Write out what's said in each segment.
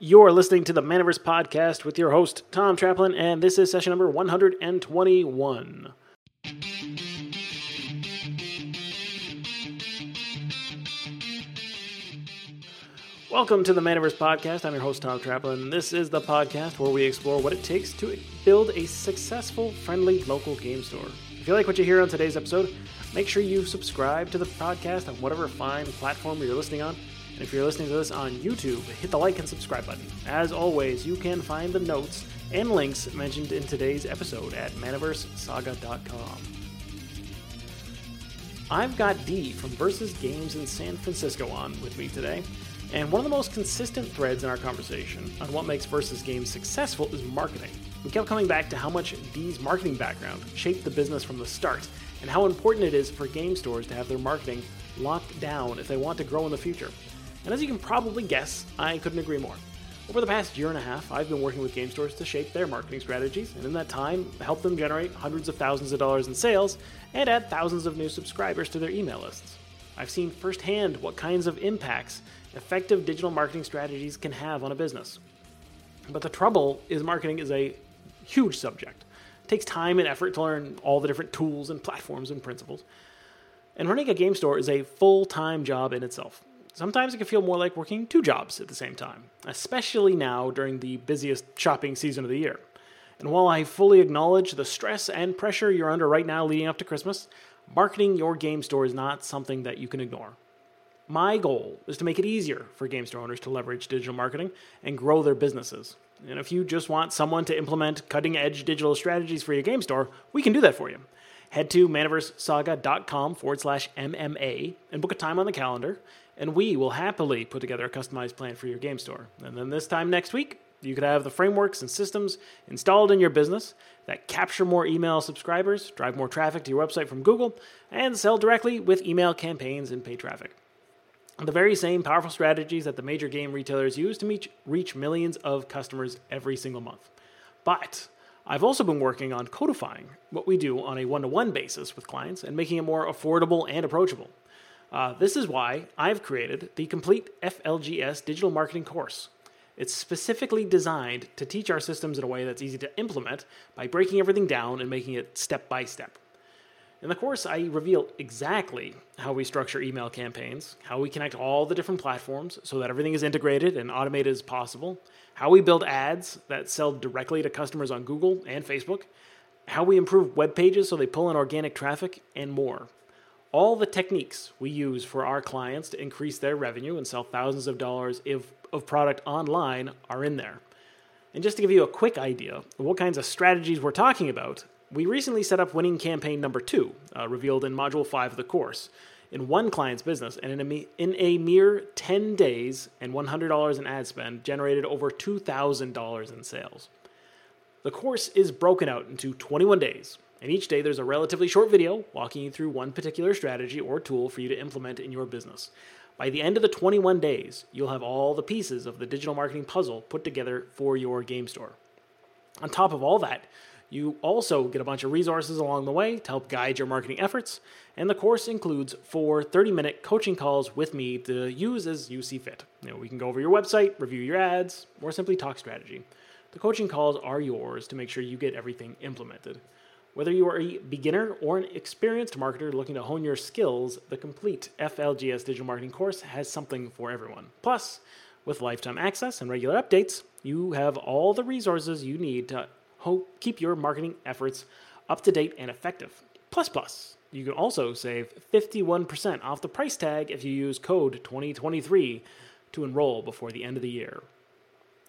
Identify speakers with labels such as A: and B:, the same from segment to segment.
A: You're listening to the Manaverse Podcast with your host, Tom Traplin, and this is session number 121. Welcome to the Manaverse Podcast. I'm your host, Tom Traplin. This is the podcast where we explore what it takes to build a successful, friendly local game store. If you like what you hear on today's episode, make sure you subscribe to the podcast on whatever fine platform you're listening on. And if you're listening to this on YouTube, hit the like and subscribe button. As always, you can find the notes and links mentioned in today's episode at manaversesaga.com. I've got D from Versus Games in San Francisco on with me today. And one of the most consistent threads in our conversation on what makes Versus Games successful is marketing. We kept coming back to how much D's marketing background shaped the business from the start, and how important it is for game stores to have their marketing locked down if they want to grow in the future. And as you can probably guess, I couldn't agree more. Over the past year and a half, I've been working with game stores to shape their marketing strategies, and in that time, help them generate hundreds of thousands of dollars in sales and add thousands of new subscribers to their email lists. I've seen firsthand what kinds of impacts effective digital marketing strategies can have on a business. But the trouble is, marketing is a huge subject. It takes time and effort to learn all the different tools and platforms and principles. And running a game store is a full time job in itself. Sometimes it can feel more like working two jobs at the same time, especially now during the busiest shopping season of the year. And while I fully acknowledge the stress and pressure you're under right now leading up to Christmas, marketing your game store is not something that you can ignore. My goal is to make it easier for game store owners to leverage digital marketing and grow their businesses. And if you just want someone to implement cutting edge digital strategies for your game store, we can do that for you. Head to manaversesaga.com forward slash MMA and book a time on the calendar and we will happily put together a customized plan for your game store. And then this time next week, you could have the frameworks and systems installed in your business that capture more email subscribers, drive more traffic to your website from Google, and sell directly with email campaigns and paid traffic. The very same powerful strategies that the major game retailers use to reach millions of customers every single month. But I've also been working on codifying what we do on a one to one basis with clients and making it more affordable and approachable. Uh, this is why I've created the complete FLGS digital marketing course. It's specifically designed to teach our systems in a way that's easy to implement by breaking everything down and making it step by step. In the course, I reveal exactly how we structure email campaigns, how we connect all the different platforms so that everything is integrated and automated as possible, how we build ads that sell directly to customers on Google and Facebook, how we improve web pages so they pull in organic traffic, and more. All the techniques we use for our clients to increase their revenue and sell thousands of dollars of, of product online are in there. And just to give you a quick idea of what kinds of strategies we're talking about, we recently set up winning campaign number two, uh, revealed in Module 5 of the course, in one client's business, and in a, in a mere 10 days and $100 in ad spend, generated over $2,000 in sales. The course is broken out into 21 days, and each day there's a relatively short video walking you through one particular strategy or tool for you to implement in your business. By the end of the 21 days, you'll have all the pieces of the digital marketing puzzle put together for your game store. On top of all that, you also get a bunch of resources along the way to help guide your marketing efforts, and the course includes four 30 minute coaching calls with me to use as you see fit. You know, we can go over your website, review your ads, or simply talk strategy. The coaching calls are yours to make sure you get everything implemented. Whether you are a beginner or an experienced marketer looking to hone your skills, the complete FLGS digital marketing course has something for everyone. Plus, with lifetime access and regular updates, you have all the resources you need to keep your marketing efforts up to date and effective. Plus, plus, you can also save 51% off the price tag if you use code 2023 to enroll before the end of the year.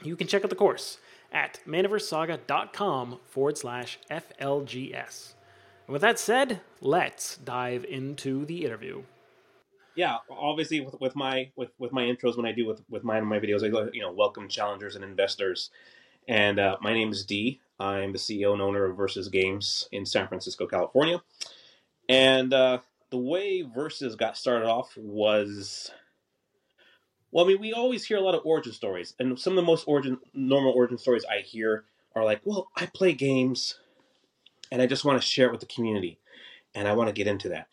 A: You can check out the course at manaversesaga.com forward slash FLGS. And with that said, let's dive into the interview.
B: Yeah, obviously with, with my with, with my intros when I do with with mine my videos, I go you know welcome challengers and investors. And uh, my name is D. I'm the CEO and owner of Versus Games in San Francisco, California. And uh, the way Versus got started off was well, I mean, we always hear a lot of origin stories, and some of the most origin normal origin stories I hear are like, "Well, I play games, and I just want to share it with the community, and I want to get into that."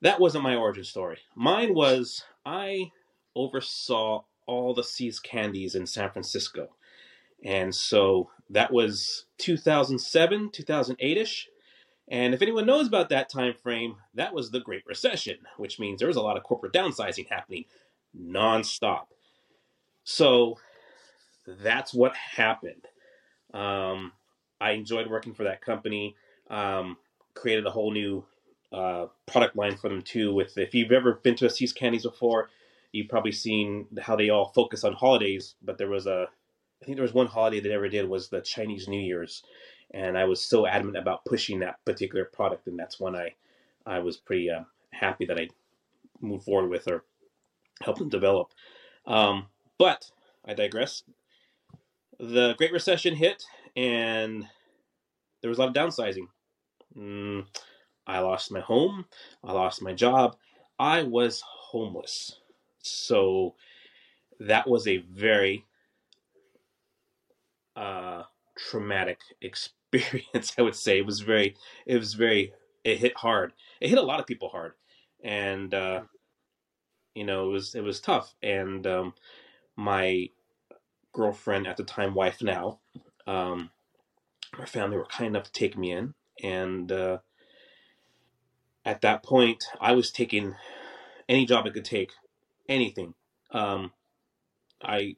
B: That wasn't my origin story. Mine was I oversaw all the See's candies in San Francisco. And so that was 2007, 2008 ish. And if anyone knows about that time frame, that was the Great Recession, which means there was a lot of corporate downsizing happening nonstop. So that's what happened. Um, I enjoyed working for that company. Um, created a whole new uh, product line for them too. With if you've ever been to a See's Candies before, you've probably seen how they all focus on holidays. But there was a, I think there was one holiday they never did was the Chinese New Year's, and I was so adamant about pushing that particular product, and that's when I, I was pretty uh, happy that I moved forward with or helped them develop. Um, but I digress. The Great Recession hit, and there was a lot of downsizing. Mm, I lost my home. I lost my job. I was homeless. So that was a very uh, traumatic experience. I would say it was very, it was very, it hit hard. It hit a lot of people hard, and uh, you know it was it was tough. And um, my girlfriend at the time, wife now, um, my family were kind enough to take me in, and uh, at that point, I was taking any job I could take, anything. Um, I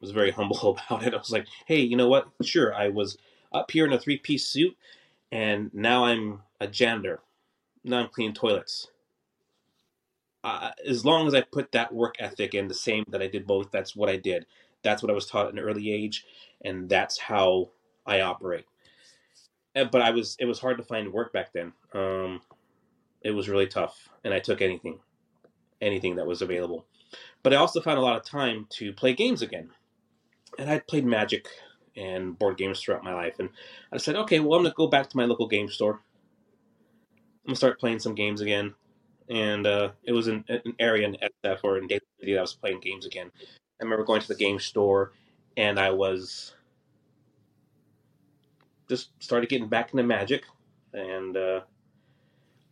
B: was very humble about it. I was like, hey, you know what? Sure, I was up here in a three piece suit, and now I'm a janitor. Now I'm cleaning toilets. Uh, as long as I put that work ethic in the same that I did both, that's what I did. That's what I was taught at an early age, and that's how I operate. But I was it was hard to find work back then. Um, it was really tough, and I took anything, anything that was available. But I also found a lot of time to play games again, and I'd played Magic and board games throughout my life, and I said, okay, well, I'm gonna go back to my local game store. I'm gonna start playing some games again, and uh, it was in an area in SF or in Daly City that I was playing games again. I remember going to the game store, and I was just started getting back into Magic, and uh,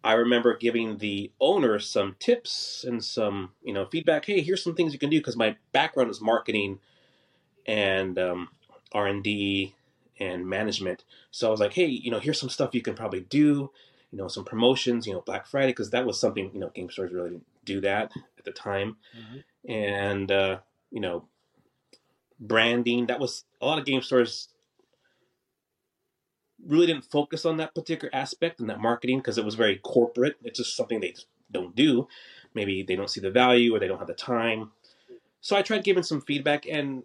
B: I remember giving the owner some tips and some, you know, feedback. Hey, here's some things you can do because my background is marketing and um, R and D and management. So I was like, hey, you know, here's some stuff you can probably do. You know, some promotions. You know, Black Friday because that was something you know game stores really didn't do that at the time, mm-hmm. and uh, you know, branding. That was a lot of game stores really didn't focus on that particular aspect and that marketing because it was very corporate. It's just something they don't do. Maybe they don't see the value or they don't have the time. So I tried giving some feedback and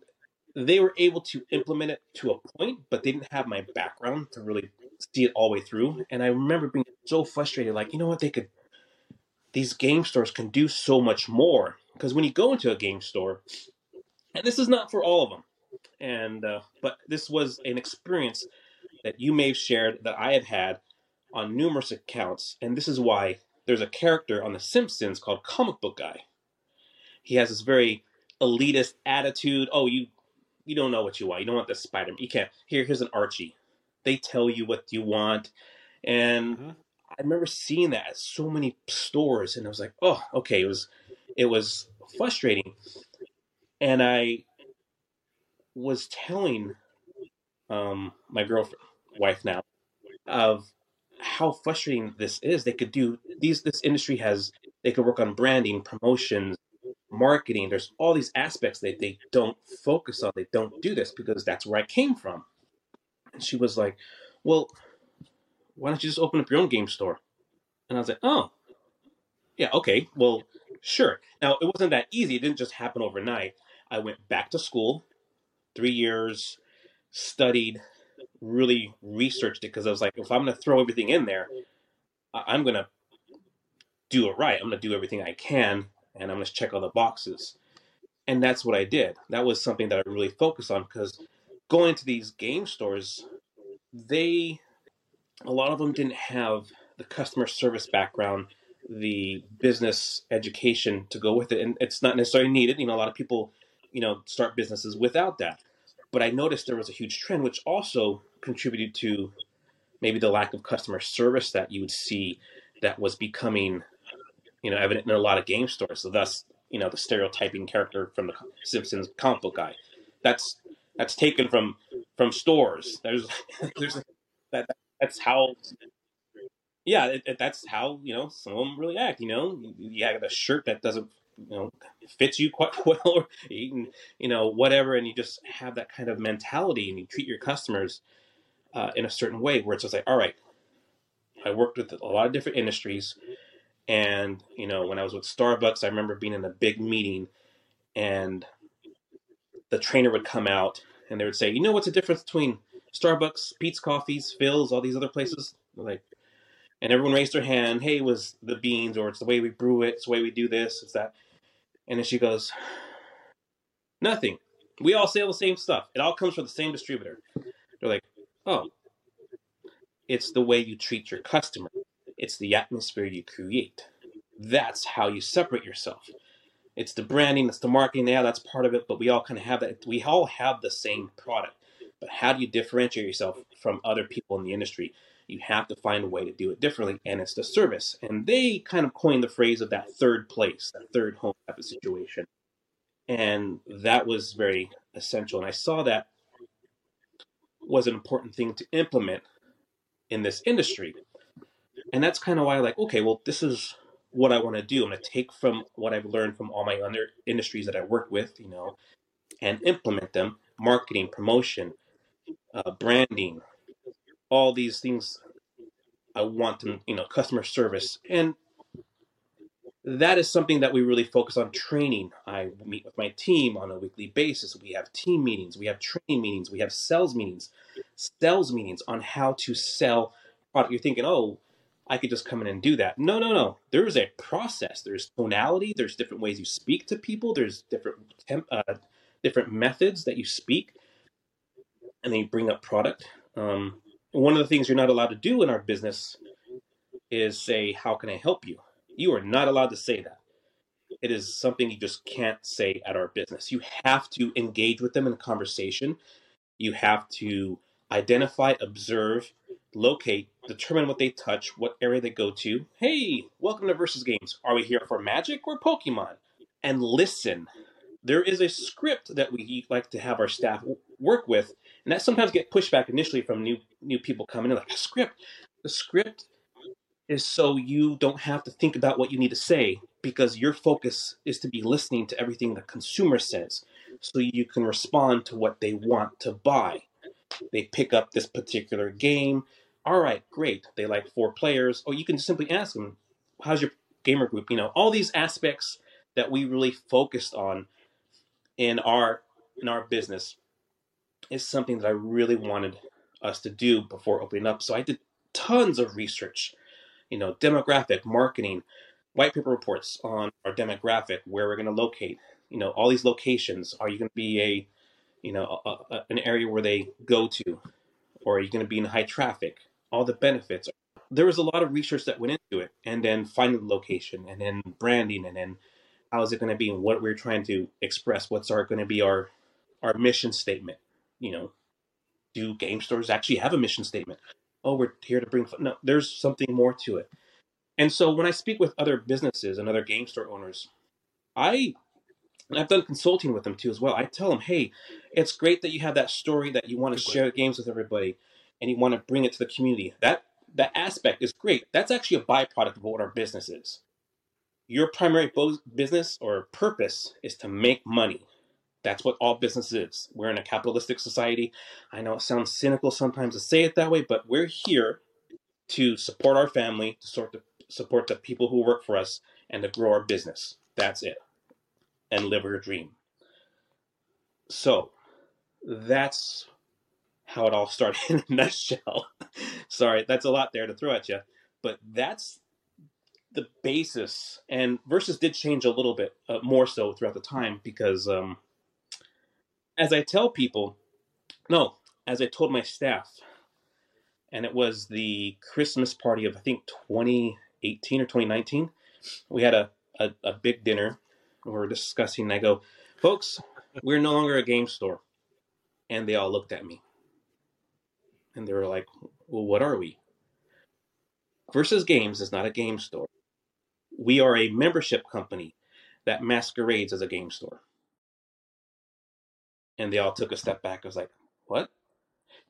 B: they were able to implement it to a point, but they didn't have my background to really see it all the way through. And I remember being so frustrated, like, you know what, they could, these game stores can do so much more. Because when you go into a game store, and this is not for all of them, and, uh, but this was an experience that you may have shared that I have had on numerous accounts, and this is why there's a character on The Simpsons called Comic Book Guy. He has this very elitist attitude. Oh, you you don't know what you want. You don't want the Spider Man. You can't. Here, here's an Archie. They tell you what you want, and mm-hmm. I remember seeing that at so many stores, and I was like, oh, okay. It was it was frustrating, and I was telling um, my girlfriend wife now of how frustrating this is. They could do these. This industry has they could work on branding, promotions, marketing. There's all these aspects that they don't focus on. They don't do this because that's where I came from. And she was like, "Well, why don't you just open up your own game store?" And I was like, "Oh, yeah, okay. Well, sure." Now it wasn't that easy. It didn't just happen overnight. I went back to school, three years, studied, really researched it because I was like, if I'm going to throw everything in there, I'm going to do it right. I'm going to do everything I can, and I'm going to check all the boxes. And that's what I did. That was something that I really focused on because going to these game stores, they, a lot of them didn't have the customer service background, the business education to go with it. And it's not necessarily needed. You know, a lot of people, you know, start businesses without that. But I noticed there was a huge trend, which also contributed to maybe the lack of customer service that you would see that was becoming, you know, evident in a lot of game stores. So thus you know the stereotyping character from the Simpsons comic book guy. That's that's taken from from stores. There's there's that that's how yeah it, it, that's how you know some of them really act. You know, you, you have a shirt that doesn't you know fits you quite well, or you know whatever, and you just have that kind of mentality, and you treat your customers uh, in a certain way where it's just like, all right, I worked with a lot of different industries. And, you know, when I was with Starbucks, I remember being in a big meeting and the trainer would come out and they would say, you know, what's the difference between Starbucks, Peet's Coffees, Philz, all these other places? Like, and everyone raised their hand. Hey, it was the beans, or it's the way we brew it, it's the way we do this, it's that. And then she goes, nothing. We all sell the same stuff. It all comes from the same distributor. They're like, oh, it's the way you treat your customer. It's the atmosphere you create. That's how you separate yourself. It's the branding, it's the marketing. Yeah, that's part of it, but we all kind of have that. We all have the same product. But how do you differentiate yourself from other people in the industry? You have to find a way to do it differently, and it's the service. And they kind of coined the phrase of that third place, that third home type of situation. And that was very essential. And I saw that was an important thing to implement in this industry. And that's kind of why, like, okay, well, this is what I want to do. I'm going to take from what I've learned from all my other industries that I work with, you know, and implement them marketing, promotion, uh, branding, all these things. I want them, you know, customer service. And that is something that we really focus on training. I meet with my team on a weekly basis. We have team meetings, we have training meetings, we have sales meetings, sales meetings on how to sell product. You're thinking, oh, I could just come in and do that. No, no, no. There is a process. There's tonality. There's different ways you speak to people. There's different temp, uh, different methods that you speak, and then you bring up product. Um, one of the things you're not allowed to do in our business is say, "How can I help you?" You are not allowed to say that. It is something you just can't say at our business. You have to engage with them in a conversation. You have to identify, observe, locate, determine what they touch, what area they go to. Hey, welcome to Versus Games. Are we here for Magic or Pokemon? And listen. There is a script that we like to have our staff work with, and that sometimes get pushback initially from new new people coming in, like a script. The script is so you don't have to think about what you need to say because your focus is to be listening to everything the consumer says so you can respond to what they want to buy. They pick up this particular game. All right, great. They like four players. Or you can simply ask them, how's your gamer group? You know, all these aspects that we really focused on in our in our business is something that I really wanted us to do before opening up. So I did tons of research you know, demographic, marketing, white paper reports on our demographic, where we're going to locate, you know, all these locations. Are you going to be a, you know, a, a, an area where they go to, or are you going to be in high traffic? All the benefits. There was a lot of research that went into it, and then finding the location, and then branding, and then how is it going to be, and what we're trying to express. What's our going to be our our mission statement? You know, do game stores actually have a mission statement? oh, we're here to bring fun. No, there's something more to it. And so when I speak with other businesses and other game store owners, I and I've done consulting with them too as well. I tell them, hey, it's great that you have that story that you want to share games with everybody and you want to bring it to the community. That that aspect is great. That's actually a byproduct of what our business is. Your primary business or purpose is to make money. That's what all business is. We're in a capitalistic society. I know it sounds cynical sometimes to say it that way, but we're here to support our family, to sort of support the people who work for us, and to grow our business. That's it. And live your dream. So that's how it all started in a nutshell. Sorry, that's a lot there to throw at you, but that's the basis. And Versus did change a little bit uh, more so throughout the time because um, as I tell people, no, as I told my staff, and it was the Christmas party of I think 2018 or 2019. We had a, a, a big dinner. We were discussing, I go, folks, we're no longer a game store. And they all looked at me. And they were like, well, what are we? Versus Games is not a game store. We are a membership company that masquerades as a game store. And they all took a step back. I was like, what?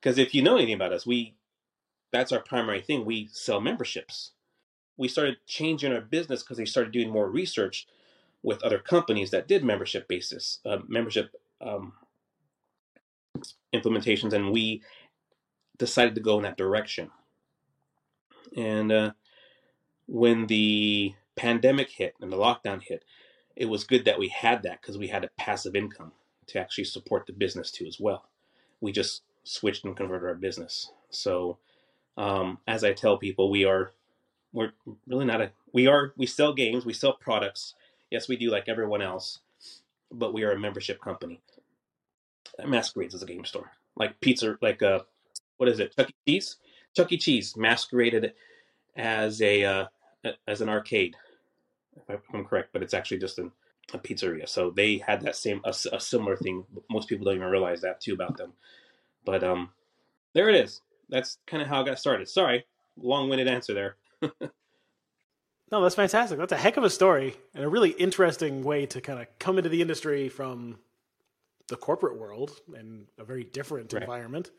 B: Because if you know anything about us, we that's our primary thing. We sell memberships. We started changing our business because they started doing more research with other companies that did membership basis, uh, membership um, implementations, and we decided to go in that direction. And uh, when the pandemic hit and the lockdown hit, it was good that we had that because we had a passive income to actually support the business too as well. We just switched and converted our business. So um, as I tell people, we are we're really not a we are we sell games, we sell products. Yes, we do like everyone else, but we are a membership company that masquerades as a game store, like pizza, like uh, what is it, Chuck E. Cheese? Chuck E. Cheese masqueraded as a uh, as an arcade, if I'm correct, but it's actually just an, a pizzeria. So they had that same a, a similar thing. Most people don't even realize that too about them. But um, there it is. That's kind of how I got started. Sorry, long-winded answer there.
A: no, that's fantastic. That's a heck of a story and a really interesting way to kind of come into the industry from the corporate world and a very different right. environment.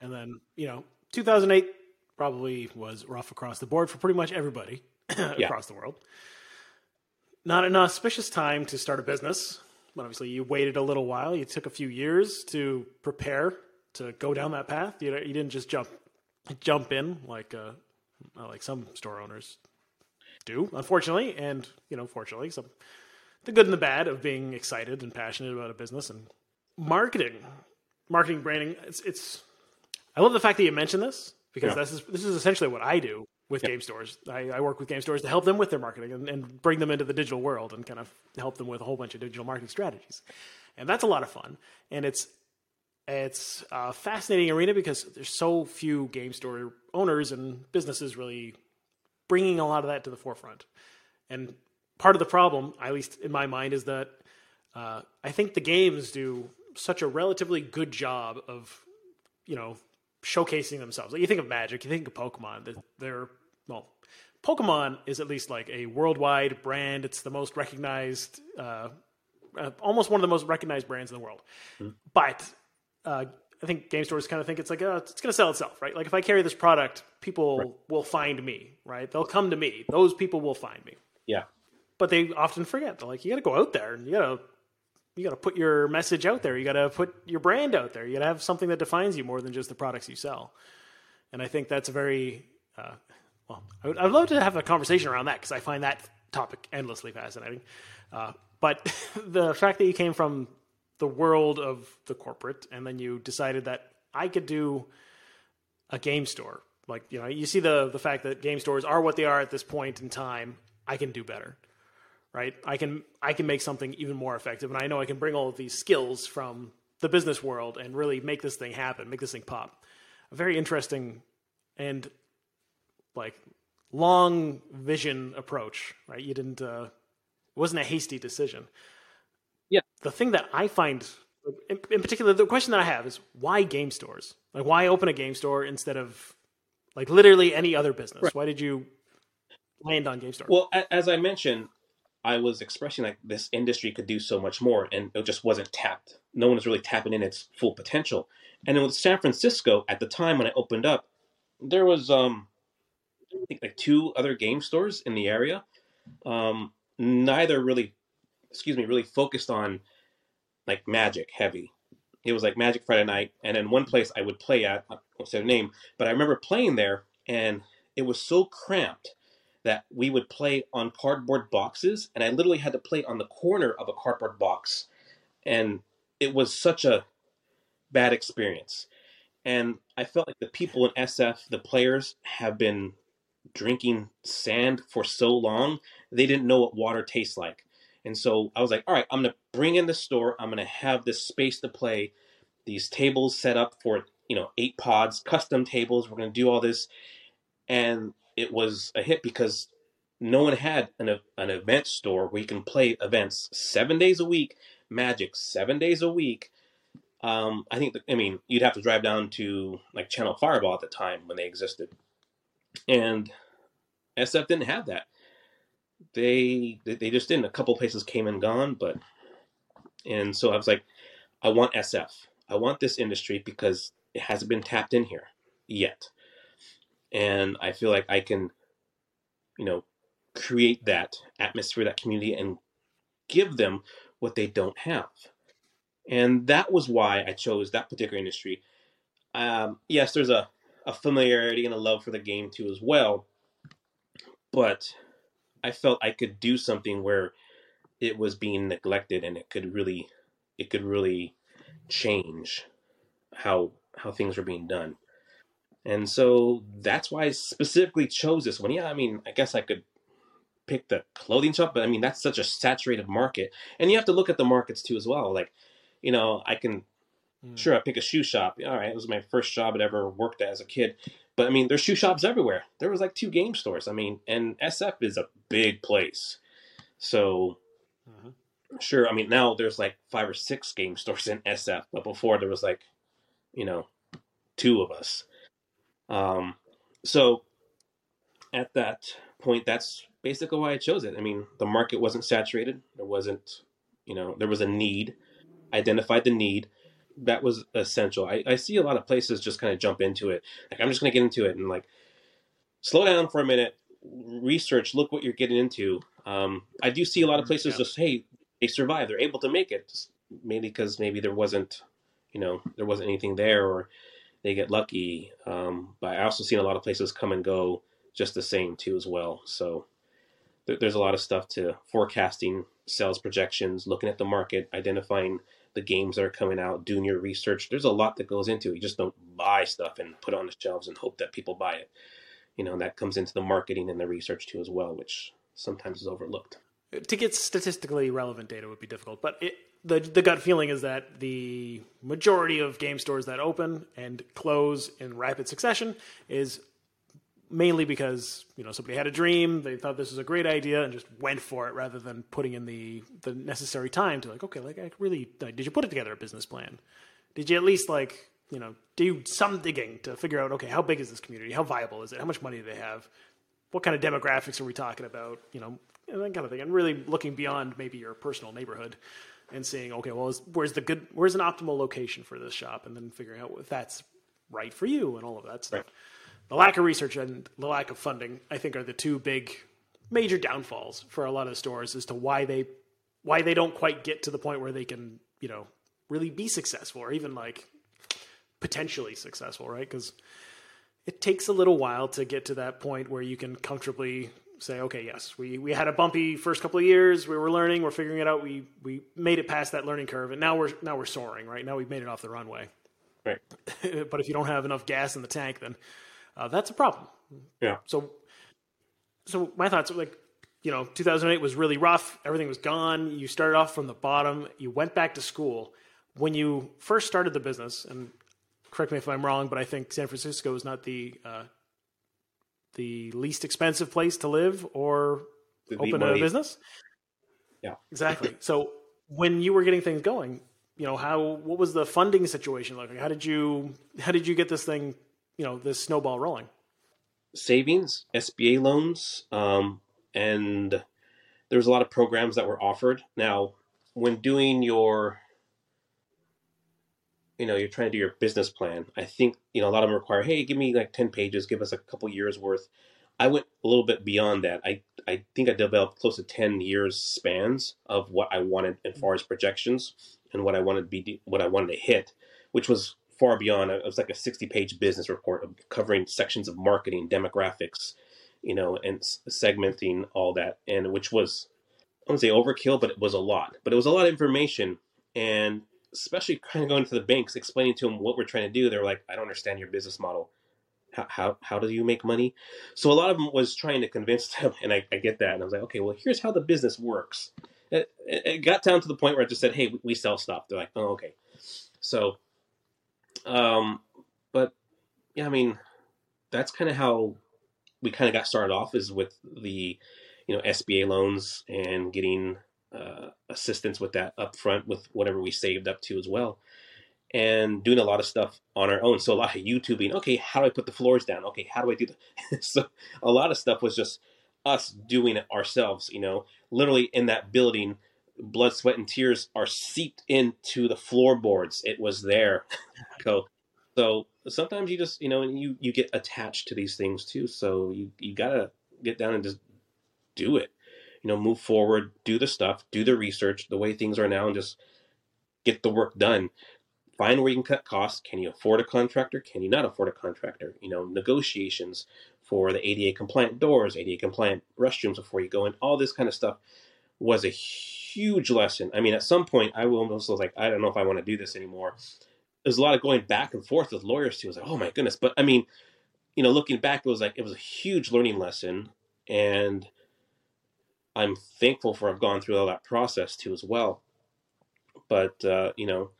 A: And then, you know, 2008 probably was rough across the board for pretty much everybody yeah. across the world. Not an auspicious time to start a business. But obviously, you waited a little while. You took a few years to prepare to go down that path. You, you didn't just jump jump in like uh, like some store owners do, unfortunately, and you know, fortunately, some the good and the bad of being excited and passionate about a business and marketing, marketing branding. It's it's. I love the fact that you mentioned this because yeah. this is this is essentially what I do with yeah. game stores. I, I, work with game stores to help them with their marketing and, and, bring them into the digital world and kind of help them with a whole bunch of digital marketing strategies. And that's a lot of fun. And it's it's a fascinating arena because there's so few game store owners and businesses really bringing a lot of that to the forefront. And part of the problem, at least in my mind, is that uh, I think the games do such a relatively good job of, you know, showcasing themselves. Like you think of Magic, you think of Pokemon. They're well, Pokemon is at least like a worldwide brand. It's the most recognized, uh, uh, almost one of the most recognized brands in the world. Mm. But uh, I think game stores kind of think it's like uh, it's going to sell itself, right? Like if I carry this product, people right. will find me, right? They'll come to me. Those people will find me.
B: Yeah.
A: But they often forget. They're like, you got to go out there and you got to you got to put your message out there. You got to put your brand out there. You got to have something that defines you more than just the products you sell. And I think that's a very uh, well. I would, I'd love to have a conversation around that because I find that topic endlessly fascinating. Uh, but the fact that you came from the world of the corporate and then you decided that I could do a game store. Like, you know, you see the the fact that game stores are what they are at this point in time. I can do better. Right? I can I can make something even more effective and I know I can bring all of these skills from the business world and really make this thing happen, make this thing pop. A very interesting and like long vision approach, right? You didn't uh it wasn't a hasty decision. The thing that I find, in, in, particular, the question that I have is why game stores? Like, why open a game store instead of like literally any other business? Right. Why did you land on game store?
B: Well, as I mentioned, I was expressing like this industry could do so much more, and it just wasn't tapped. No one was really tapping in its full potential. And then with San Francisco, at the time when I opened up, there was um, I think like two other game stores in the area. Um, neither really excuse me, really focused on like Magic heavy. It was like Magic Friday night, and in one place I would play at, I won't say the name, but I remember playing there, and it was so cramped that we would play on cardboard boxes, and I literally had to play on the corner of a cardboard box, and it was such a bad experience. And I felt like the people in SF, the players, have been drinking sand for so long, they didn't know what water tastes like. And so I was like, all right, I'm going to bring in the store. I'm going to have this space to play, these tables set up for, you know, eight pods, custom tables. We're going to do all this. And it was a hit because no one had an, an event store where you can play events seven days a week, magic seven days a week. Um, I think, the, I mean, you'd have to drive down to like Channel Fireball at the time when they existed. And SF didn't have that they they just didn't. A couple places came and gone, but and so I was like, I want SF. I want this industry because it hasn't been tapped in here yet, and I feel like I can, you know, create that atmosphere, that community, and give them what they don't have. And that was why I chose that particular industry. Um, yes, there's a, a familiarity and a love for the game too as well, but I felt I could do something where it was being neglected and it could really it could really change how how things were being done. And so that's why I specifically chose this one. Yeah, I mean, I guess I could pick the clothing shop, but I mean that's such a saturated market. And you have to look at the markets too as well. Like, you know, I can mm. sure I pick a shoe shop. All right, it was my first job I'd ever worked at as a kid. But I mean, there's shoe shops everywhere. There was like two game stores. I mean, and SF is a big place. So mm-hmm. sure, I mean now there's like five or six game stores in SF, but before there was like, you know, two of us. Um, so at that point, that's basically why I chose it. I mean, the market wasn't saturated. There wasn't, you know, there was a need. Identified the need that was essential. I, I see a lot of places just kind of jump into it. Like I'm just going to get into it and like slow down for a minute, research, look what you're getting into. Um, I do see a lot of places yeah. just hey they survive, they're able to make it, just maybe because maybe there wasn't, you know, there wasn't anything there or they get lucky. Um, but I also seen a lot of places come and go just the same too as well. So th- there's a lot of stuff to forecasting, sales projections, looking at the market, identifying the games that are coming out, doing your research. There's a lot that goes into it. You just don't buy stuff and put on the shelves and hope that people buy it. You know, that comes into the marketing and the research too as well, which sometimes is overlooked.
A: To get statistically relevant data would be difficult, but it, the the gut feeling is that the majority of game stores that open and close in rapid succession is mainly because you know somebody had a dream, they thought this was a great idea, and just went for it rather than putting in the the necessary time to like, okay, like I really like, did you put it together a business plan? Did you at least like you know do some digging to figure out okay, how big is this community? How viable is it? How much money do they have? What kind of demographics are we talking about? You know, and that kind of thing, and really looking beyond maybe your personal neighborhood and seeing okay, well, where's the good, where's an optimal location for this shop, and then figuring out if that's right for you and all of that stuff. Right the lack of research and the lack of funding, I think, are the two big major downfalls for a lot of stores as to why they why they don't quite get to the point where they can, you know, really be successful or even like potentially successful, right? Because it takes a little while to get to that point where you can comfortably say, okay, yes, we, we had a bumpy first couple of years. We were learning, we're figuring it out. We we made it past that learning curve, and now we're now we're soaring. Right now, we've made it off the runway.
B: Right.
A: but if you don't have enough gas in the tank, then uh, that's a problem.
B: Yeah.
A: So, so my thoughts are like, you know, 2008 was really rough. Everything was gone. You started off from the bottom. You went back to school. When you first started the business, and correct me if I'm wrong, but I think San Francisco is not the uh, the least expensive place to live or open a business.
B: Yeah,
A: exactly. so when you were getting things going, you know how what was the funding situation like? How did you how did you get this thing you know this snowball rolling.
B: Savings, SBA loans, um, and there was a lot of programs that were offered. Now, when doing your you know you're trying to do your business plan i think you know a lot of them require hey give me like 10 pages give us a couple years worth i went a little bit beyond that i i think i developed close to 10 years spans of what i wanted as far as projections and what i wanted to be what i wanted to hit which was far beyond. It was like a 60 page business report covering sections of marketing, demographics, you know, and segmenting all that. And which was, I wouldn't say overkill, but it was a lot. But it was a lot of information. And especially kind of going to the banks, explaining to them what we're trying to do. They're like, I don't understand your business model. How, how, how do you make money? So a lot of them was trying to convince them. And I, I get that. And I was like, okay, well, here's how the business works. It, it got down to the point where I just said, hey, we sell stuff. They're like, oh, okay. So um, but yeah, I mean, that's kind of how we kind of got started off is with the, you know, SBA loans and getting uh, assistance with that up front with whatever we saved up to as well. And doing a lot of stuff on our own. So a lot of YouTubing. Okay, how do I put the floors down? Okay, how do I do that? so a lot of stuff was just us doing it ourselves. You know, literally in that building, blood, sweat, and tears are seeped into the floorboards. It was there. so, so sometimes you just you know and you you get attached to these things too. So you you gotta get down and just do it. You know, move forward, do the stuff, do the research, the way things are now, and just get the work done. Find where you can cut costs. Can you afford a contractor? Can you not afford a contractor? You know, negotiations for the ADA compliant doors, ADA compliant restrooms before you go in. All this kind of stuff was a huge lesson. I mean, at some point, I almost was like, I don't know if I want to do this anymore. There's a lot of going back and forth with lawyers too. I was like, oh my goodness. But I mean, you know, looking back, it was like it was a huge learning lesson, and I'm thankful for I've gone through all that process too as well. But uh, you know,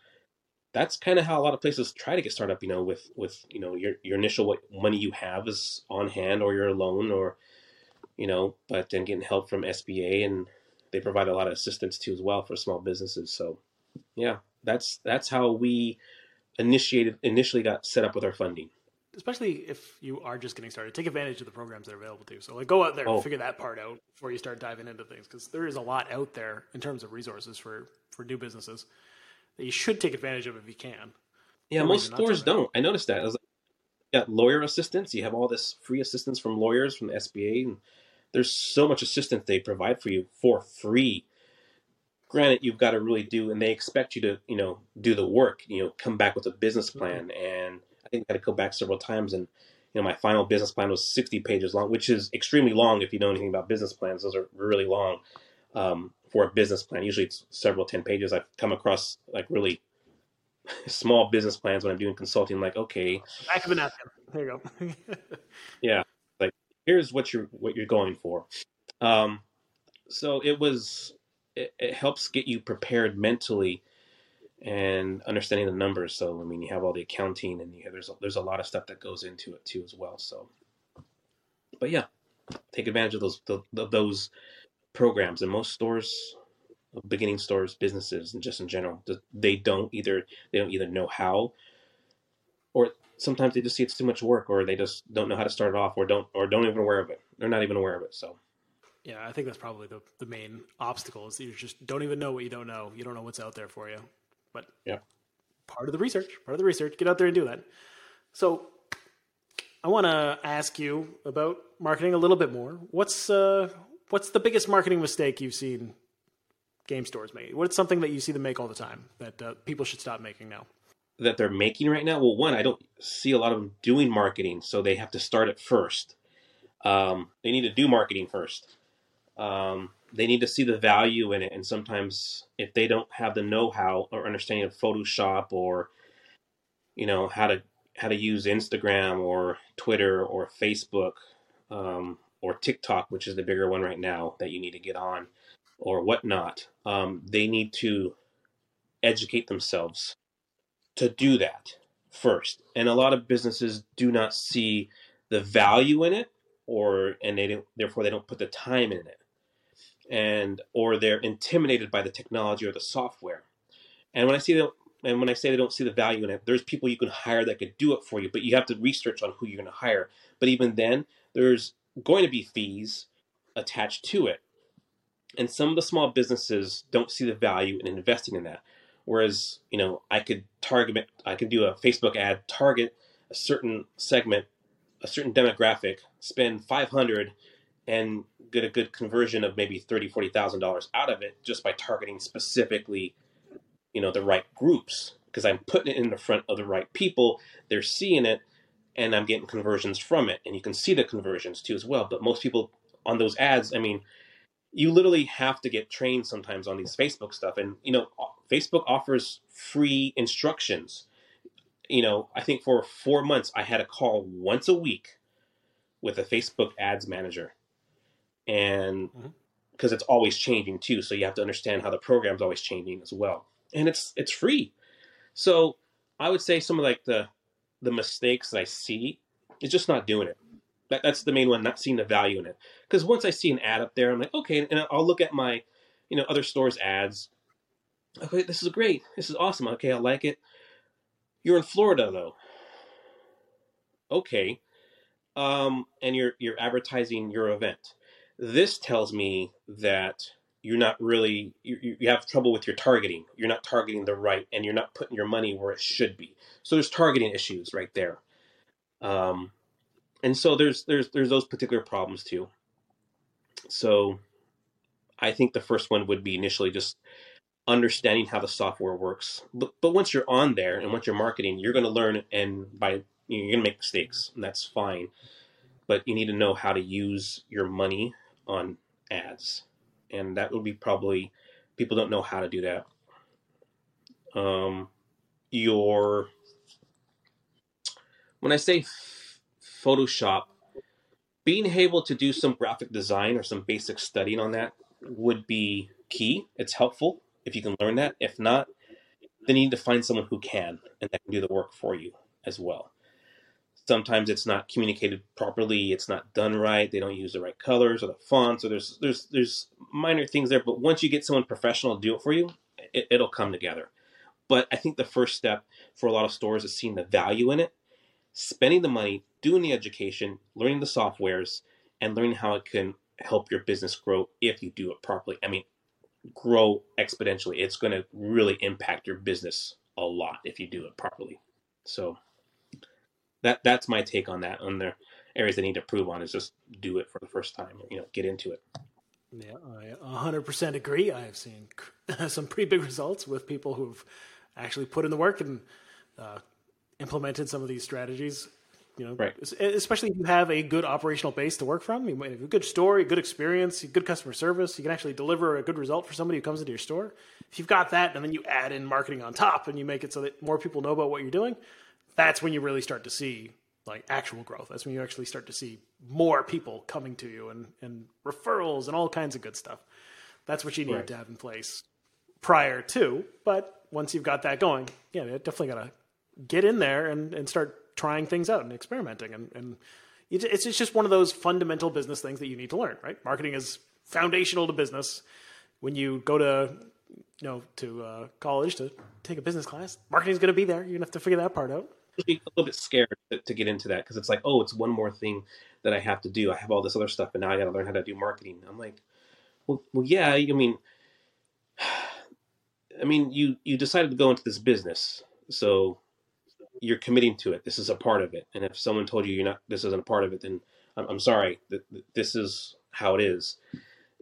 B: that's kind of how a lot of places try to get started up. You know, with with you know your your initial what money you have is on hand or your loan or you know, but then getting help from SBA and they provide a lot of assistance too as well for small businesses. So yeah, that's that's how we initiated initially got set up with our funding
A: especially if you are just getting started, take advantage of the programs that are available to you. So like go out there oh. and figure that part out before you start diving into things because there is a lot out there in terms of resources for for new businesses that you should take advantage of if you can.
B: Yeah, most stores don't. I noticed that. I was like, you got lawyer assistance. You have all this free assistance from lawyers from the SBA, and there's so much assistance they provide for you for free. Granted, you've got to really do, and they expect you to, you know, do the work. You know, come back with a business mm-hmm. plan and I think I had to go back several times, and you know my final business plan was 60 pages long, which is extremely long if you know anything about business plans. Those are really long um, for a business plan. Usually it's several 10 pages. I've come across like really small business plans when I'm doing consulting. Like, okay,
A: back of a napkin. There you
B: go. yeah, here's what you're what you're going for. Um, so it was it, it helps get you prepared mentally and understanding the numbers. So I mean, you have all the accounting, and you have, there's a, there's a lot of stuff that goes into it too as well. So, but yeah, take advantage of those the, those programs. And most stores, beginning stores, businesses, and just in general, they don't either they don't either know how, or sometimes they just see it's too much work, or they just don't know how to start it off, or don't or don't even aware of it. They're not even aware of it. So.
A: Yeah, I think that's probably the, the main obstacle is you just don't even know what you don't know. You don't know what's out there for you. But
B: yeah,
A: part of the research, part of the research. Get out there and do that. So I want to ask you about marketing a little bit more. What's uh, what's the biggest marketing mistake you've seen game stores make? What's something that you see them make all the time that uh, people should stop making now?
B: That they're making right now? Well, one, I don't see a lot of them doing marketing, so they have to start it first. Um, they need to do marketing first. Um, they need to see the value in it. And sometimes if they don't have the know-how or understanding of Photoshop or, you know, how to how to use Instagram or Twitter or Facebook um, or TikTok, which is the bigger one right now that you need to get on, or whatnot, um, they need to educate themselves to do that first. And a lot of businesses do not see the value in it, or and they don't, therefore they don't put the time in it and or they're intimidated by the technology or the software. And when I see them, and when I say they don't see the value in it, there's people you can hire that could do it for you, but you have to research on who you're going to hire. But even then, there's going to be fees attached to it. And some of the small businesses don't see the value in investing in that. Whereas, you know, I could target, I could do a Facebook ad, target a certain segment, a certain demographic, spend 500 and get a good conversion of maybe thirty, forty thousand dollars out of it just by targeting specifically, you know, the right groups because I'm putting it in the front of the right people. They're seeing it, and I'm getting conversions from it, and you can see the conversions too as well. But most people on those ads, I mean, you literally have to get trained sometimes on these Facebook stuff, and you know, Facebook offers free instructions. You know, I think for four months I had a call once a week with a Facebook ads manager. And because mm-hmm. it's always changing too. So you have to understand how the program's always changing as well. And it's it's free. So i would say some of like the the mistakes that i see is just not doing it that, that's the main one not seeing the value in it. Because once i see an ad up there i'm like okay and i'll look at my you know other stores ads. Okay this is great. This is awesome. Okay i like it. You're in florida though. Okay. Um and you're you're advertising your event. This tells me that you're not really you, you have trouble with your targeting. You're not targeting the right, and you're not putting your money where it should be. So there's targeting issues right there. Um, and so there's there's there's those particular problems too. So I think the first one would be initially just understanding how the software works. But, but once you're on there and once you're marketing, you're going to learn and by you're going to make mistakes, and that's fine. But you need to know how to use your money on ads, and that would be probably people don't know how to do that. Um, your when I say Photoshop, being able to do some graphic design or some basic studying on that would be key. It's helpful if you can learn that. If not, then you need to find someone who can and that can do the work for you as well. Sometimes it's not communicated properly, it's not done right, they don't use the right colors or the fonts, or there's there's there's minor things there. But once you get someone professional to do it for you, it, it'll come together. But I think the first step for a lot of stores is seeing the value in it, spending the money, doing the education, learning the softwares, and learning how it can help your business grow if you do it properly. I mean, grow exponentially. It's going to really impact your business a lot if you do it properly. So that that's my take on that. On the areas they need to improve on is just do it for the first time. You know, get into it.
A: Yeah, I 100% agree. I have seen some pretty big results with people who've actually put in the work and uh, implemented some of these strategies you know,
B: right.
A: especially if you have a good operational base to work from, you might have a good story, good experience, good customer service. You can actually deliver a good result for somebody who comes into your store. If you've got that, and then you add in marketing on top, and you make it so that more people know about what you're doing, that's when you really start to see like actual growth. That's when you actually start to see more people coming to you and and referrals and all kinds of good stuff. That's what you need right. to have in place prior to. But once you've got that going, yeah, you definitely got to get in there and, and start trying things out and experimenting. And, and it's, it's just one of those fundamental business things that you need to learn, right? Marketing is foundational to business. When you go to you know to uh, college to take a business class, marketing is going to be there. You're going to have to figure that part out.
B: Be a little bit scared to, to get into that because it's like, oh, it's one more thing that I have to do. I have all this other stuff, and now I got to learn how to do marketing. I'm like, well, well, yeah. I mean, I mean, you you decided to go into this business, so you're committing to it. This is a part of it. And if someone told you you're not, this isn't a part of it, then I'm, I'm sorry. This is how it is.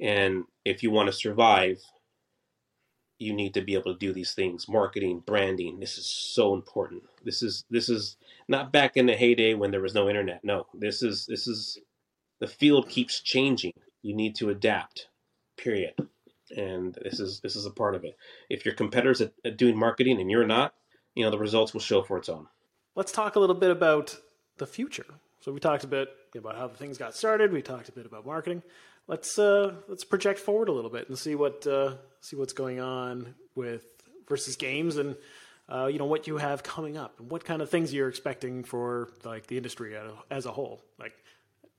B: And if you want to survive, you need to be able to do these things. Marketing, branding. This is so important. This is this is not back in the heyday when there was no internet. No, this is this is the field keeps changing. You need to adapt. Period. And this is this is a part of it. If your competitors at doing marketing and you're not, you know the results will show for its own.
A: Let's talk a little bit about the future. So we talked a bit about how the things got started. We talked a bit about marketing. Let's uh, let's project forward a little bit and see what uh, see what's going on with versus games and uh, you know what you have coming up and what kind of things you're expecting for like the industry as a whole. Like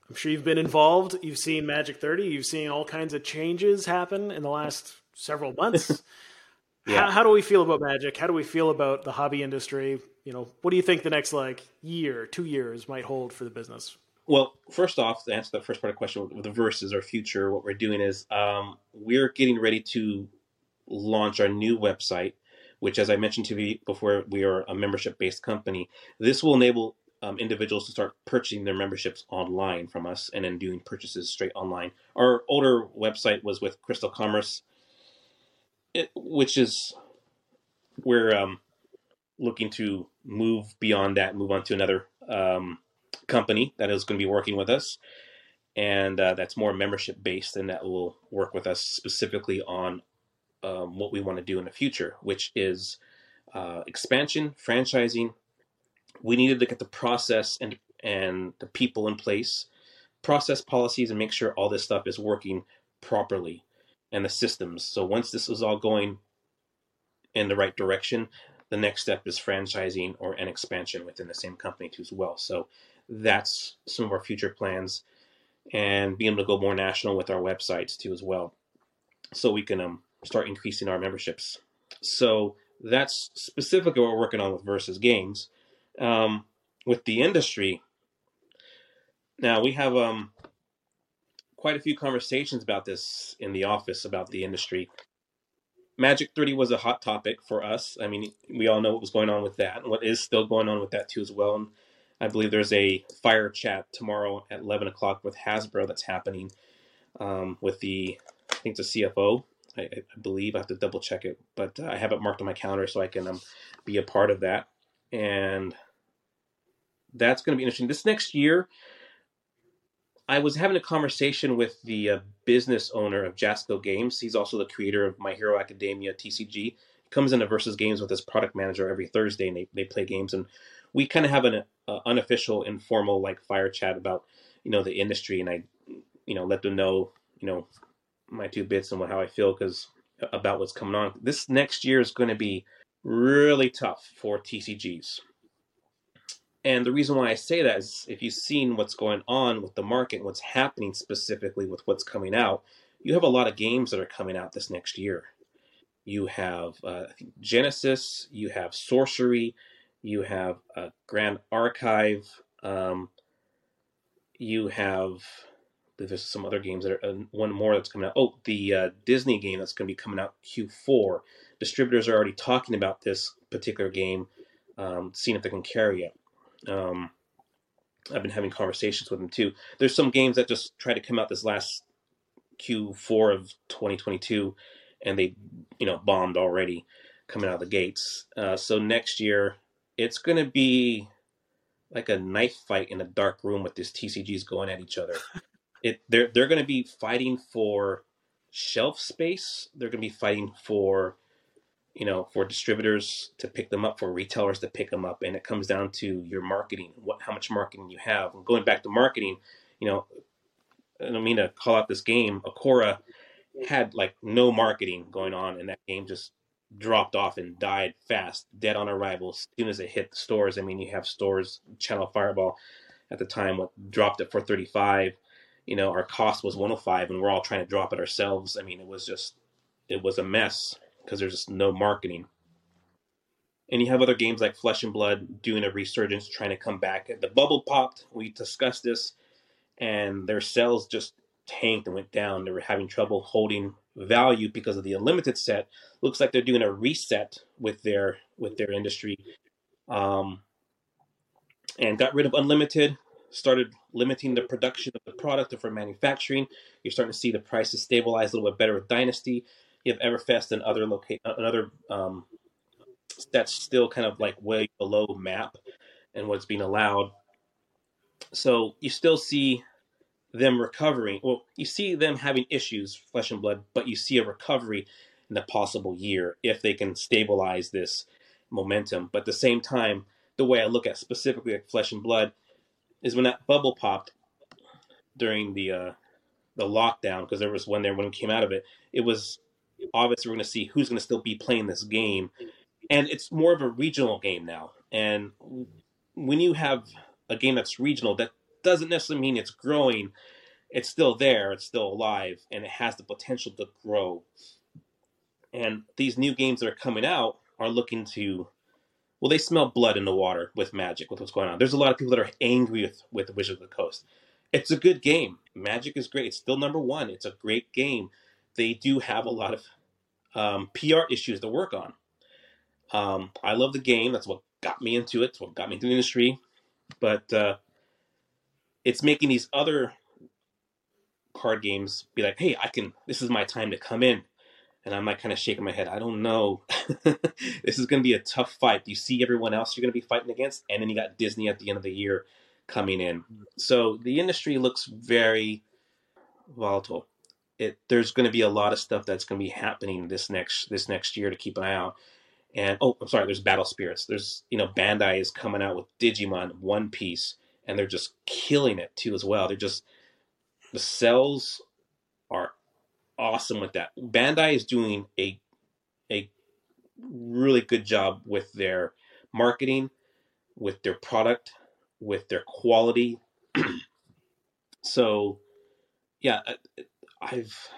A: I'm sure you've been involved. You've seen Magic 30. You've seen all kinds of changes happen in the last several months. Yeah. How, how, do we feel about magic? How do we feel about the hobby industry? You know, what do you think the next like year, two years might hold for the business?
B: Well, first off, to answer the first part of the question with the verses our future, what we're doing is um, we're getting ready to launch our new website, which, as I mentioned to you before, we are a membership based company. This will enable um, individuals to start purchasing their memberships online from us and then doing purchases straight online. Our older website was with Crystal Commerce it, which is we're um, looking to move beyond that, move on to another um, company that is going to be working with us, and uh, that's more membership based, and that will work with us specifically on um, what we want to do in the future, which is uh, expansion, franchising. We needed to get the process and and the people in place, process policies, and make sure all this stuff is working properly and the systems. So once this is all going in the right direction, the next step is franchising or an expansion within the same company too as well. So that's some of our future plans and being able to go more national with our websites too as well. So we can um, start increasing our memberships. So that's specifically what we're working on with Versus Games. Um, with the industry, now we have um, quite a few conversations about this in the office about the industry. Magic 30 was a hot topic for us. I mean, we all know what was going on with that and what is still going on with that too as well. And I believe there's a fire chat tomorrow at 11 o'clock with Hasbro that's happening um, with the, I think the CFO. I, I, believe I have to double check it, but uh, I have it marked on my calendar so I can um, be a part of that. And that's going to be interesting. This next year, I was having a conversation with the uh, business owner of Jasco Games. He's also the creator of My Hero Academia TCG. He comes into Versus Games with his product manager every Thursday, and they, they play games. And we kind of have an uh, unofficial, informal like fire chat about you know the industry, and I you know let them know you know my two bits and how I feel because about what's coming on. This next year is going to be really tough for TCGs. And the reason why I say that is if you've seen what's going on with the market, what's happening specifically with what's coming out, you have a lot of games that are coming out this next year. You have uh, Genesis, you have Sorcery, you have a Grand Archive, um, you have there's some other games that are uh, one more that's coming out. Oh, the uh, Disney game that's going to be coming out Q4. Distributors are already talking about this particular game, um, seeing if they can carry it. Um, I've been having conversations with them too. There's some games that just try to come out this last Q4 of 2022, and they, you know, bombed already coming out of the gates. Uh, so next year, it's going to be like a knife fight in a dark room with these TCGs going at each other. It they're they're going to be fighting for shelf space. They're going to be fighting for you know, for distributors to pick them up, for retailers to pick them up, and it comes down to your marketing, what how much marketing you have. And going back to marketing, you know, I don't mean to call out this game. Akora had like no marketing going on, and that game just dropped off and died fast, dead on arrival as soon as it hit the stores. I mean, you have stores, Channel Fireball, at the time, what dropped it for thirty five. You know, our cost was one hundred five, and we're all trying to drop it ourselves. I mean, it was just, it was a mess because there's no marketing. And you have other games like Flesh and Blood doing a resurgence, trying to come back. The bubble popped. We discussed this, and their sales just tanked and went down. They were having trouble holding value because of the unlimited set. Looks like they're doing a reset with their with their industry, um, and got rid of unlimited. Started limiting the production of the product for manufacturing. You're starting to see the prices stabilize a little bit better with Dynasty you have Everfest and other locate another um, that's still kind of like way below map and what's being allowed. So you still see them recovering. Well, you see them having issues, flesh and blood, but you see a recovery in the possible year if they can stabilize this momentum. But at the same time, the way I look at specifically like flesh and blood is when that bubble popped during the uh, the lockdown because there was one there when we came out of it. It was obviously we're going to see who's going to still be playing this game, and it's more of a regional game now. And when you have a game that's regional, that doesn't necessarily mean it's growing. It's still there, it's still alive, and it has the potential to grow. And these new games that are coming out are looking to well, they smell blood in the water with Magic, with what's going on. There's a lot of people that are angry with, with Wizards of the Coast. It's a good game. Magic is great. It's still number one. It's a great game they do have a lot of um, PR issues to work on. Um, I love the game. That's what got me into it. It's what got me into the industry. But uh, it's making these other card games be like, hey, I can. This is my time to come in. And I'm like kind of shaking my head. I don't know. this is going to be a tough fight. You see everyone else you're going to be fighting against, and then you got Disney at the end of the year coming in. So the industry looks very volatile it there's going to be a lot of stuff that's going to be happening this next this next year to keep an eye out. And oh, I'm sorry, there's Battle Spirits. There's you know Bandai is coming out with Digimon, One Piece, and they're just killing it too as well. They're just the sales are awesome with that. Bandai is doing a a really good job with their marketing, with their product, with their quality. so, yeah, uh, I've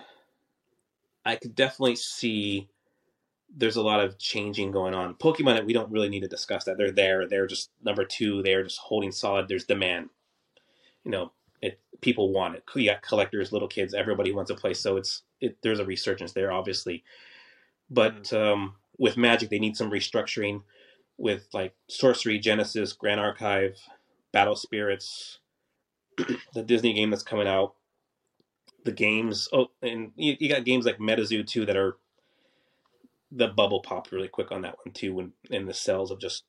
B: I could definitely see there's a lot of changing going on. Pokemon, we don't really need to discuss that. They're there. They're just number two. They're just holding solid. There's demand. You know, it people want it. You got collectors, little kids, everybody wants to play. So it's it, there's a resurgence there, obviously. But mm. um, with Magic, they need some restructuring. With like Sorcery, Genesis, Grand Archive, Battle Spirits, the Disney game that's coming out, the games. Oh, and you, you got games like MetaZoo too that are the bubble popped really quick on that one too, when and the sales have just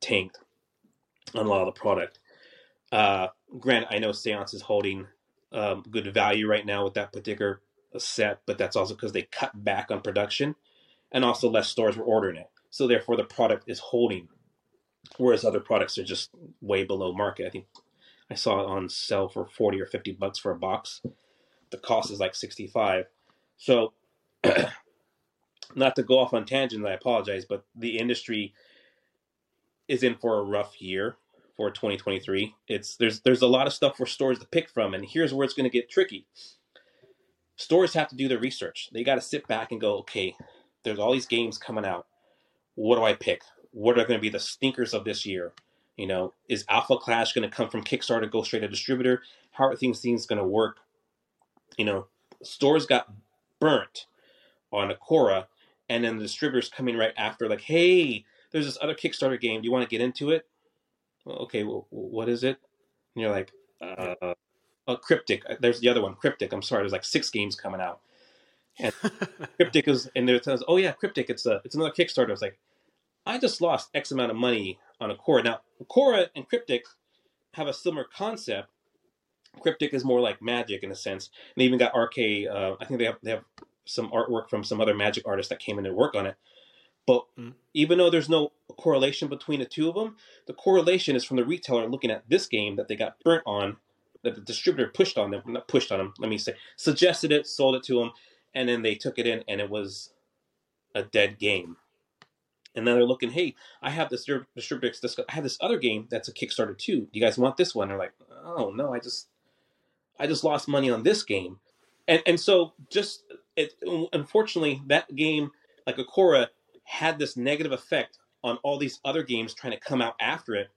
B: tanked on a lot of the product. Uh, Grant, I know Seance is holding um, good value right now with that particular set, but that's also because they cut back on production, and also less stores were ordering it. So therefore, the product is holding, whereas other products are just way below market. I think I saw it on sale for forty or fifty bucks for a box. The cost is like sixty five. So, not to go off on tangents, I apologize, but the industry is in for a rough year for 2023. It's there's there's a lot of stuff for stores to pick from, and here's where it's going to get tricky. Stores have to do their research. They got to sit back and go, okay, there's all these games coming out. What do I pick? What are going to be the stinkers of this year? You know, is Alpha Clash going to come from Kickstarter, go straight to distributor? How are things things going to work? You know, stores got burnt on Akora, and then the distributors coming right after, like, hey, there's this other Kickstarter game. Do you want to get into it? well, okay, well, what is it? And you're like, uh, oh, Kryptik. Uh, there's the other one, Kryptik. I'm sorry, there's like six games coming out. And Kryptik is, and there says, oh yeah, Kryptik. It's a, it's another Kickstarter. It's like, I just lost X amount of money on Akora. Now, Akora and Kryptik have a similar concept. Kryptik is more like magic in a sense. And they even got RK. Uh, I think they have they have some artwork from some other magic artists that came in and work on it. But mm. even though there's no correlation between the two of them, the correlation is from the retailer looking at this game that they got burnt on, that the distributor pushed on them, not pushed on them, let me say, suggested it, sold it to them, and then they took it in and it was a dead game. And then they're looking, hey, I have this distributor, I have this other game that's a Kickstarter too. Do you guys want this one? They're like, oh no, I just, I just lost money on this game, and and so just it, unfortunately that game like Akora had this negative effect on all these other games trying to come out after it.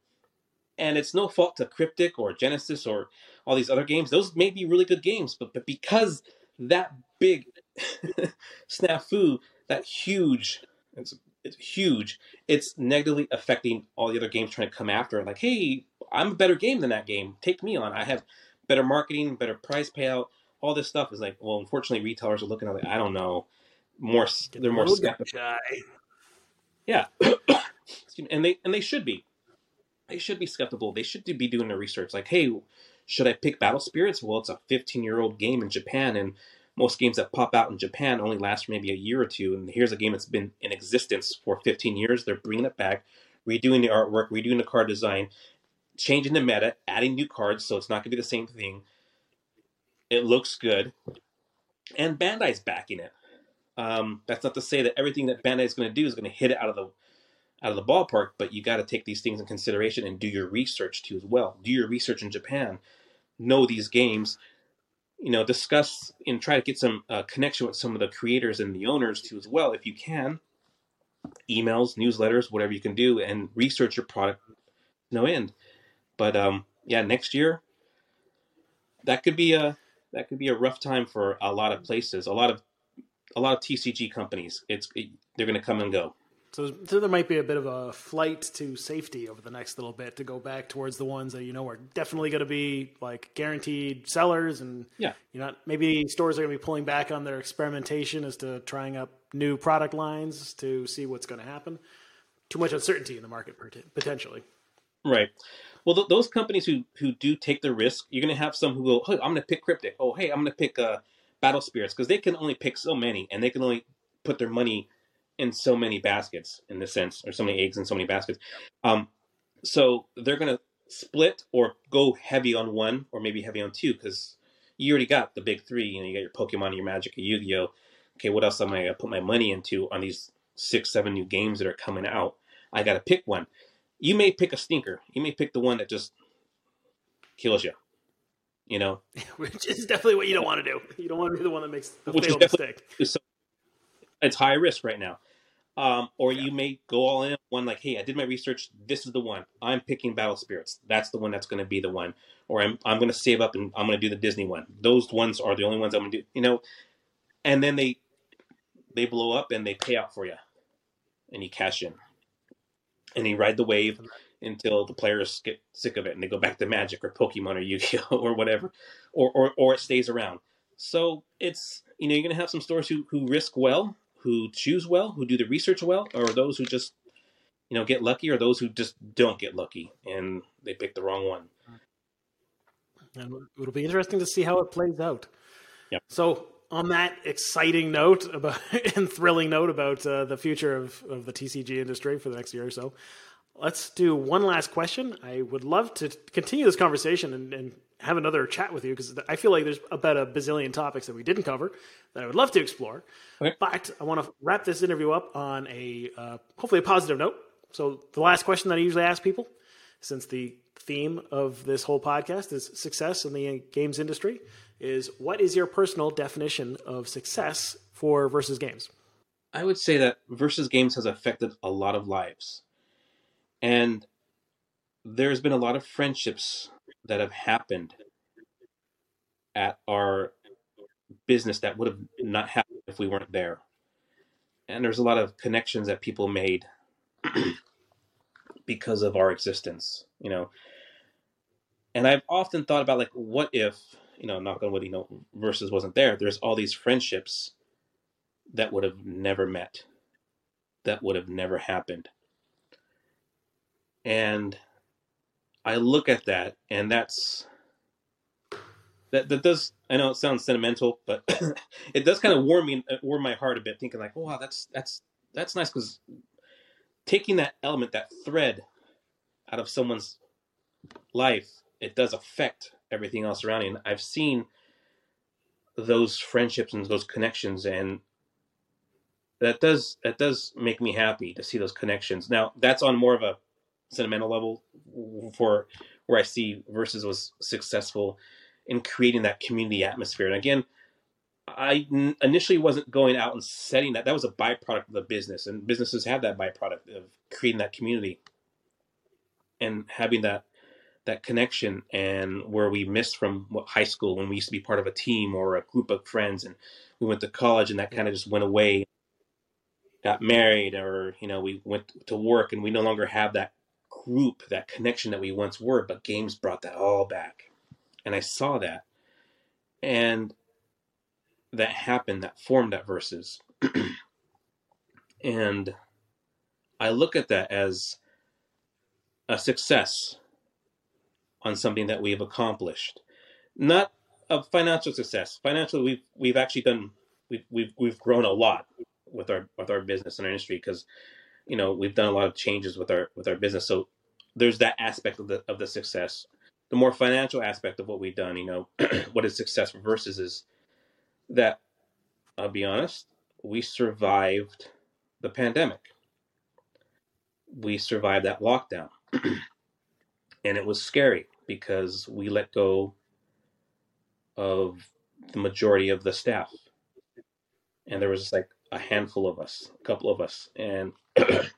B: And it's no fault to Kryptik or Genesis or all these other games. Those may be really good games, but, but because that big snafu, that huge, it's, it's huge, it's negatively affecting all the other games trying to come after. Like, hey, I'm a better game than that game. Take me on. I have better marketing, better price payout. All this stuff is like, well, unfortunately, retailers are looking at like, I don't know, more. They're more skeptical. Yeah, and they and they should be. They should be skeptical. They should be doing their research. Like, hey, should I pick Battle Spirits? Well, it's a 15 year old game in Japan, and most games that pop out in Japan only last maybe a year or two. And here's a game that's been in existence for 15 years. They're bringing it back, redoing the artwork, redoing the card design, changing the meta, adding new cards, so it's not going to be the same thing. It looks good, and Bandai's backing it. Um, that's not to say that everything that Bandai is going to do is going to hit it out of the out of the ballpark, but you got to take these things in consideration and do your research too as well. Do your research in Japan, know these games, you know, discuss and try to get some uh, connection with some of the creators and the owners too as well, if you can. Emails, newsletters, whatever you can do, and research your product no end. But um, yeah, next year that could be a that could be a rough time for a lot of places. A lot of a lot of TCG companies. It's it, they're going to come and go.
A: So, so there might be a bit of a flight to safety over the next little bit to go back towards the ones that you know are definitely going to be like guaranteed sellers, and
B: yeah,
A: you know maybe stores are going to be pulling back on their experimentation as to trying up new product lines to see what's going to happen. Too much uncertainty in the market potentially.
B: Right. Well, th- those companies who who do take the risk, you're going to have some who go, "Hey, I'm going to pick Kryptik." Oh, hey, I'm going to pick uh, battle spirits because they can only pick so many and they can only put their money in so many baskets in this sense or so many eggs in so many baskets. Um, so they're going to split or go heavy on one or maybe heavy on two because you already got the big three you know you got your pokemon your magic your yu-gi-oh. Okay what else am i going to put my money into on these six seven new games that are coming out? I got to pick one you may pick a stinker you may pick the one that just kills you you know,
A: which is definitely what you don't want to do. You don't want to be the one that makes the which fatal mistake.
B: So, it's high risk right now. Um, or you may go all in one like, hey, I did my research. This is the one. I'm picking Battle Spirits. That's the one that's going to be the one. Or I'm I'm going to save up and I'm going to do the Disney one. Those ones are the only ones I'm going to do. You know, and then they they blow up and they pay out for you, and you cash in, and you ride the wave until the players get sick of it and they go back to Magic or Pokemon or Yu-Gi-Oh or whatever, or or or it stays around. So it's you know you're going to have some stores who who risk well, who choose well, who do the research well, or those who just you know get lucky, or those who just don't get lucky and they pick the wrong one.
A: And it'll be interesting to see how it plays out.
B: Yep.
A: So on that exciting note about and thrilling note about uh, the future of, of the TCG industry for the next year or so, let's do one last question. I would love to continue this conversation and, and have another chat with you because I feel like there's about a bazillion topics that we didn't cover that I would love to explore.
B: Okay.
A: But I want to wrap this interview up on a uh, hopefully a positive note. So the last question that I usually ask people, since the theme of this whole podcast is success in the games industry, is what is your personal definition of success for versus games?
B: I would say that versus games has affected a lot of lives. And there's been a lot of friendships that have happened at our business that would have not happened if we weren't there. And there's a lot of connections that people made because of our existence, you know. And I've often thought about like, what if, you know, knock on wood, you know, versus wasn't there. There's all these friendships that would have never met, that would have never happened. And I look at that, and that's that. That does. I know it sounds sentimental, but it does kind of warm me, uh, warm my heart a bit, thinking like, oh, wow, that's that's that's nice because taking that element, that thread, out of someone's life, it does affect everything else around you. And I've seen those friendships and those connections, and that does that does make me happy to see those connections. Now, that's on more of a sentimental level for where I see Versus was successful in creating that community atmosphere. And again, I initially wasn't going out and setting that. That was a byproduct of the business, and businesses have that byproduct of creating that community and having that that connection. And where we missed from high school when we used to be part of a team or a group of friends, and we went to college, and that kind of just went away. Got married, or you know, we went to work, and we no longer have that group, that connection that we once were, but games brought that all back. And I saw that. And that happened, that formed that versus. and I look at that as a success on something that we've accomplished. Not a financial success. Financially we've we've actually done we've we've we've grown a lot with our with our business and our industry because you know we've done a lot of changes with our with our business. So there's that aspect of the of the success. The more financial aspect of what we've done you know what is success versus is that i'll be honest we survived the pandemic. We survived that lockdown. And it was scary because we let go of the majority of the staff and there was like a handful of us a couple of us and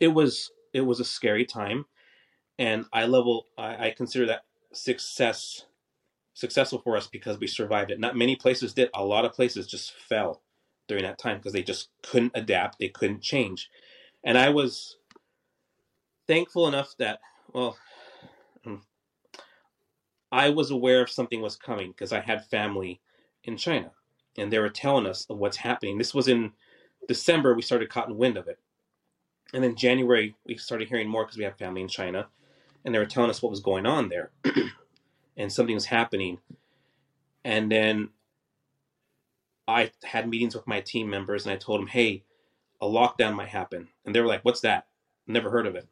B: it was it was a scary time, and I level I, I consider that success successful for us because we survived it. Not many places did. A lot of places just fell during that time because they just couldn't adapt. They couldn't change, and I was thankful enough that well. I was aware of something was coming because I had family in China and they were telling us of what's happening. This was in December, we started caught wind of it. And then January, we started hearing more because we have family in China, and they were telling us what was going on there, and something was happening. And then I had meetings with my team members, and I told them, "Hey, a lockdown might happen," and they were like, "What's that? Never heard of it."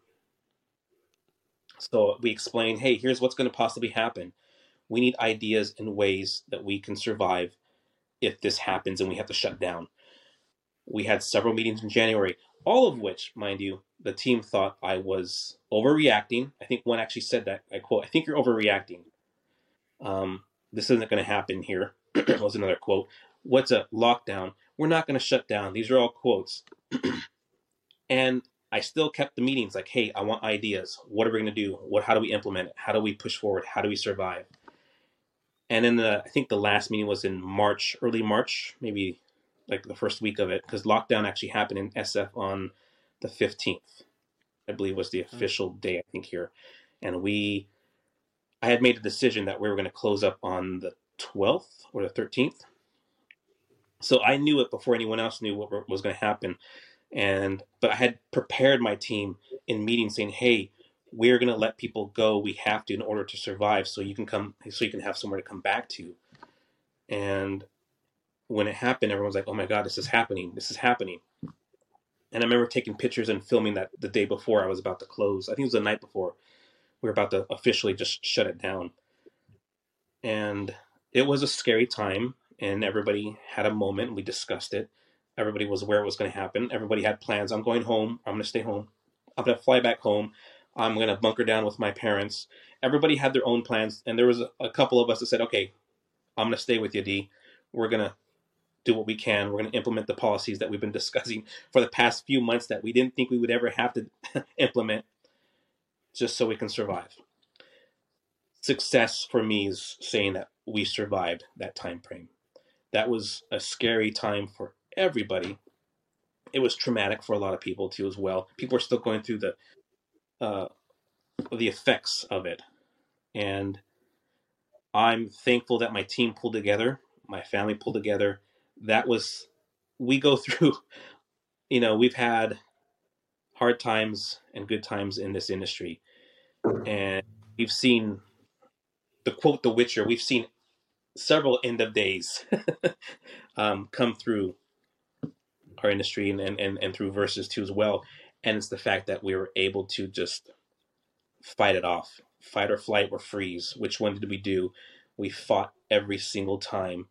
B: So we explained, "Hey, here's what's going to possibly happen. We need ideas and ways that we can survive if this happens and we have to shut down." We had several meetings in January all of which, mind you, the team thought I was overreacting. I think one actually said that. I quote, I think you're overreacting. Um, this isn't going to happen here. was another quote. What's a lockdown? We're not going to shut down. These are all quotes. and I still kept the meetings like, hey, I want ideas. What are we going to do? What? How do we implement it? How do we push forward? How do we survive? And then the, I think the last meeting was in March, early March, maybe like the first week of it, because lockdown actually happened in SF on the 15th, I believe was the hmm. official day, I think, here. And we, I had made a decision that we were going to close up on the 12th or the 13th. So I knew it before anyone else knew what was going to happen. And, but I had prepared my team in meetings saying, hey, we're going to let people go. We have to in order to survive. So you can come, so you can have somewhere to come back to. And when it happened, everyone's like, "Oh my god, this is happening! This is happening!" And I remember taking pictures and filming that the day before I was about to close. I think it was the night before we were about to officially just shut it down. And it was a scary time, and everybody had a moment. We discussed it. Everybody was aware it was going to happen. Everybody had plans. I'm going home. I'm going to stay home. I'm going to fly back home. I'm going to bunker down with my parents. Everybody had their own plans, and there was a, couple of us that said, "Okay, I'm going to stay with you, D. We're going to do what we can. We're going to implement the policies that we've been discussing for the past few months that we didn't think we would ever have to implement just so we can survive. Success for me is saying that we survived that time frame. That was a scary time for everybody. It was traumatic for a lot of people too as well. People are still going through the uh, the effects of it. And I'm thankful that my team pulled together, my family pulled together, that was we go through you know we've had hard times and good times in this industry and we've seen the quote the witcher we've seen several end of days um, come through our industry and, and, and through versus two as well. And it's the fact that we were able to just fight it off. Fight or flight or freeze. Which one did we do? We fought every single time.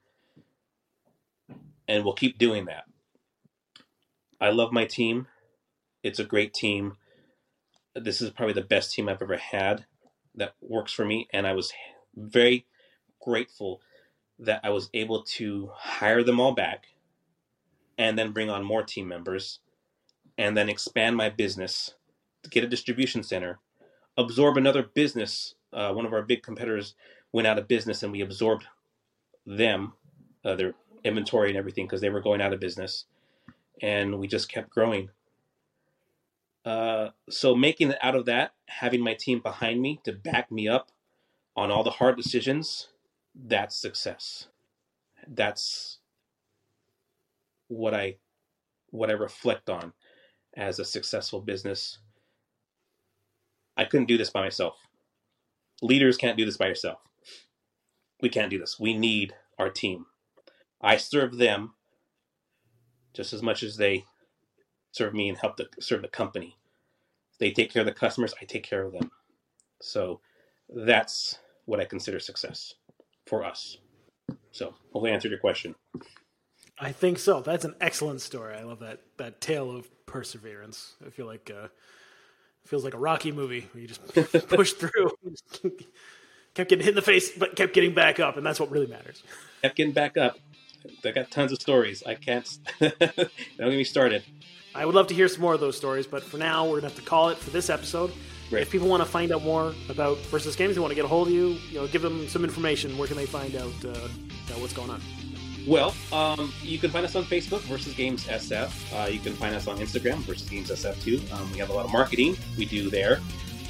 B: And we'll keep doing that. I love my team. It's a great team. This is probably the best team I've ever had that works for me, and I was very grateful that I was able to hire them all back and then bring on more team members and then expand my business get a distribution center, absorb another business. Uh, one of our big competitors went out of business and we absorbed them. Uh, their inventory and everything because they were going out of business, and we just kept growing. Uh, so making it out of that, having my team behind me to back me up on all the hard decisions, that's success. That's what I what I reflect on as a successful business. I couldn't do this by myself. Leaders can't do this by yourself. We can't do this. We need our team. I serve them just as much as they serve me and help to serve the company. They take care of the customers, I take care of them. So that's what I consider success for us. So hopefully I answered your question.
A: I think so. That's an excellent story. I love that that tale of perseverance. I feel like uh, feels like a Rocky movie where you just push through, kept getting hit in the face, but kept getting back up, and that's what really matters.
B: Kept getting back up. I got tons of stories. I can't. don't get me started.
A: I would love to hear some more of those stories, but for now, we're gonna have to call it for this episode. Right. If people want to find out more about Versus Games, they want to get a hold of you, you know, give them some information. Where can they find out uh, what's going on?
B: Well, um, you can find us on Facebook, Versus Games SF. Uh, you can find us on Instagram, Versus Games SF too. Um, we have a lot of marketing we do there.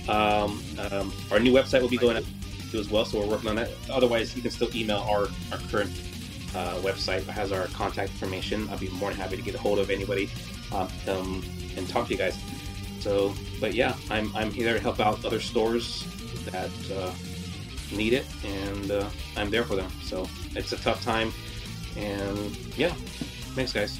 B: Um, um our new website will be going up too as well, so we're working on that. Otherwise, you can still email our, our current uh, website has our contact information. I'll be more than happy to get a hold of anybody um, um, and talk to you guys. So, but yeah, I'm, I'm here to help out other stores that uh, need it, and uh, I'm there for them. So it's a tough time, and yeah, thanks, guys.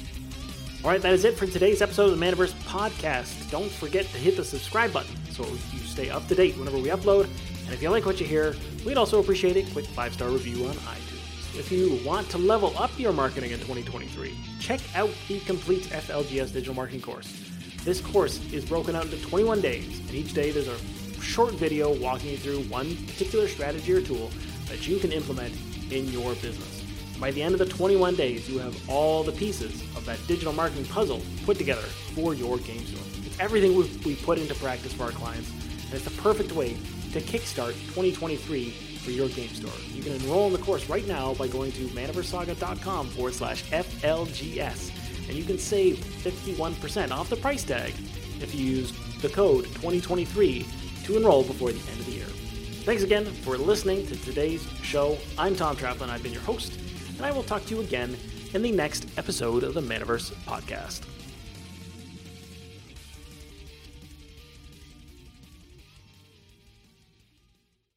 A: All right, that is it for today's episode of the Manaverse podcast. Don't forget to hit the subscribe button so you stay up to date whenever we upload. And if you like what you hear, we'd also appreciate a quick five star review on iTunes. If you want to level up your marketing in 2023, check out the complete FLGS digital marketing course. This course is broken out into 21 days, and each day there's a short video walking you through one particular strategy or tool that you can implement in your business. By the end of the 21 days, you have all the pieces of that digital marketing puzzle put together for your game store. It's everything we put into practice for our clients, and it's the perfect way to kickstart 2023 for your game store. You can enroll in the course right now by going to manaversesaga.com forward slash FLGS, and you can save 51% off the price tag if you use the code 2023 to enroll before the end of the year. Thanks again for listening to today's show. I'm Tom Traplin, I've been your host, and I will talk to you again in the next episode of the Manaverse Podcast.